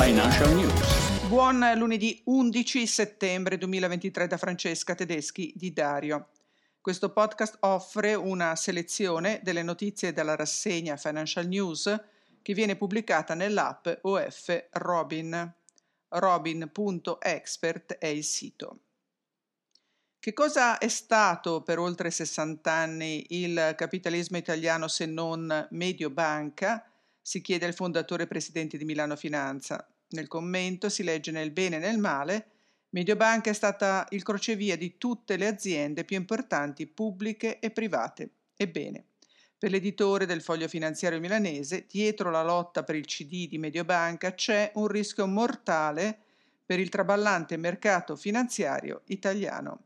Financial News. Buon lunedì 11 settembre 2023 da Francesca Tedeschi di Dario. Questo podcast offre una selezione delle notizie dalla rassegna Financial News che viene pubblicata nell'app OF Robin. Robin.expert è il sito. Che cosa è stato per oltre 60 anni il capitalismo italiano se non Mediobanca? Si chiede il fondatore presidente di Milano Finanza. Nel commento si legge nel bene e nel male, Mediobanca è stata il crocevia di tutte le aziende più importanti pubbliche e private. Ebbene, per l'editore del foglio finanziario milanese, dietro la lotta per il CD di Mediobanca c'è un rischio mortale per il traballante mercato finanziario italiano.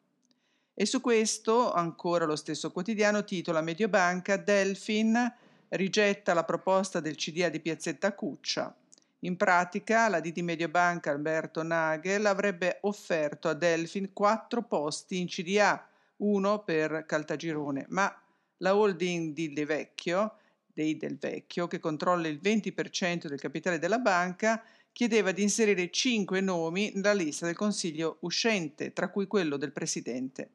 E su questo, ancora lo stesso quotidiano titola Mediobanca Delfin rigetta la proposta del CDA di Piazzetta Cuccia. In pratica, la D di Mediobanca Alberto Nagel avrebbe offerto a Delfin quattro posti in CDA, uno per Caltagirone, ma la holding di De Vecchio, dei Del Vecchio, che controlla il 20% del capitale della banca, chiedeva di inserire cinque nomi nella lista del consiglio uscente, tra cui quello del presidente.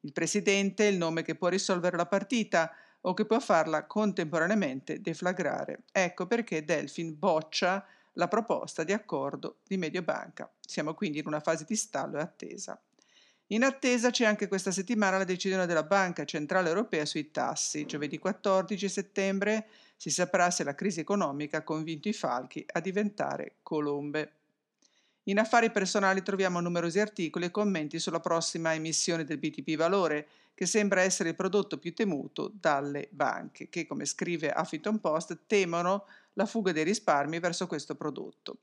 Il presidente è il nome che può risolvere la partita, o che può farla contemporaneamente deflagrare. Ecco perché Delfin boccia la proposta di accordo di Mediobanca. Siamo quindi in una fase di stallo e attesa. In attesa c'è anche questa settimana la decisione della Banca Centrale Europea sui tassi. Giovedì 14 settembre si saprà se la crisi economica ha convinto i falchi a diventare colombe. In affari personali troviamo numerosi articoli e commenti sulla prossima emissione del BTP Valore, che sembra essere il prodotto più temuto dalle banche, che, come scrive Huffington Post, temono la fuga dei risparmi verso questo prodotto.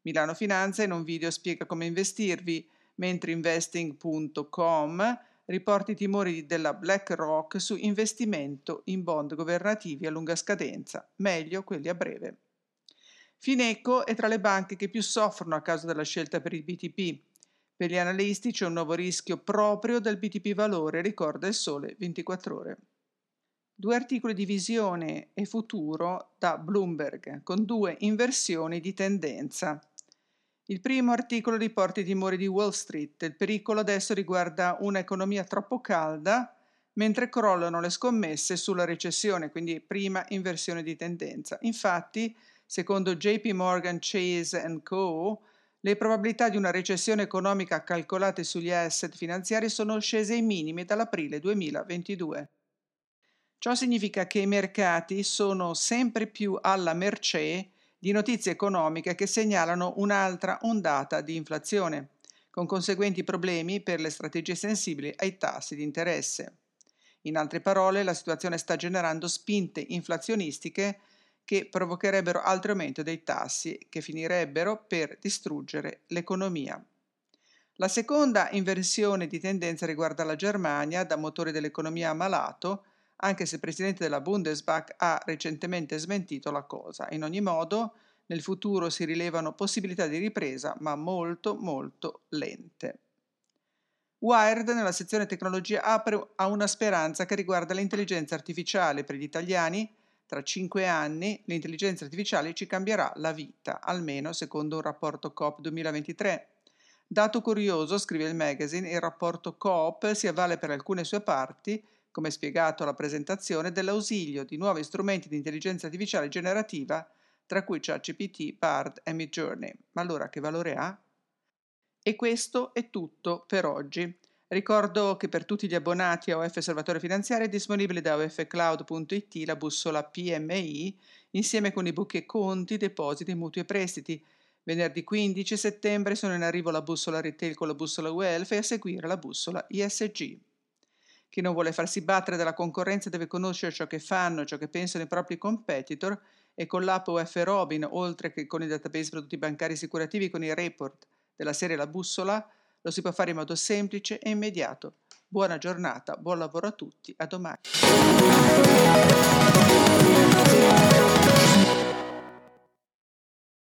Milano Finanza in un video spiega come investirvi, mentre investing.com riporta i timori della BlackRock su investimento in bond governativi a lunga scadenza, meglio quelli a breve. Fineco è tra le banche che più soffrono a causa della scelta per il BTP. Per gli analisti c'è un nuovo rischio proprio del BTP valore, ricorda il sole 24 ore. Due articoli di visione e futuro da Bloomberg, con due inversioni di tendenza. Il primo articolo riporta i timori di Wall Street. Il pericolo adesso riguarda un'economia troppo calda, mentre crollano le scommesse sulla recessione, quindi prima inversione di tendenza. Infatti, Secondo JP Morgan Chase Co., le probabilità di una recessione economica calcolate sugli asset finanziari sono scese ai minimi dall'aprile 2022. Ciò significa che i mercati sono sempre più alla mercé di notizie economiche che segnalano un'altra ondata di inflazione, con conseguenti problemi per le strategie sensibili ai tassi di interesse. In altre parole, la situazione sta generando spinte inflazionistiche che provocherebbero altro aumento dei tassi che finirebbero per distruggere l'economia. La seconda inversione di tendenza riguarda la Germania, da motore dell'economia malato, anche se il presidente della Bundesbank ha recentemente smentito la cosa. In ogni modo, nel futuro si rilevano possibilità di ripresa, ma molto molto lente. Wired nella sezione tecnologia apre a una speranza che riguarda l'intelligenza artificiale per gli italiani tra cinque anni l'intelligenza artificiale ci cambierà la vita, almeno secondo un rapporto COP 2023. Dato curioso, scrive il magazine, il rapporto COP si avvale per alcune sue parti, come spiegato alla presentazione, dell'ausilio di nuovi strumenti di intelligenza artificiale generativa, tra cui ChatGPT, Bard e Midjourney. Ma allora che valore ha? E questo è tutto per oggi. Ricordo che per tutti gli abbonati a OF Osservatorio Finanziario è disponibile da ofcloud.it la bussola PMI insieme con i book e conti, depositi, mutui e prestiti. Venerdì 15 settembre sono in arrivo la bussola retail con la bussola Wealth e a seguire la bussola ISG. Chi non vuole farsi battere dalla concorrenza deve conoscere ciò che fanno, ciò che pensano i propri competitor e con l'app OF Robin, oltre che con i database prodotti bancari assicurativi con i report della serie La Bussola, lo si può fare in modo semplice e immediato. Buona giornata, buon lavoro a tutti, a domani.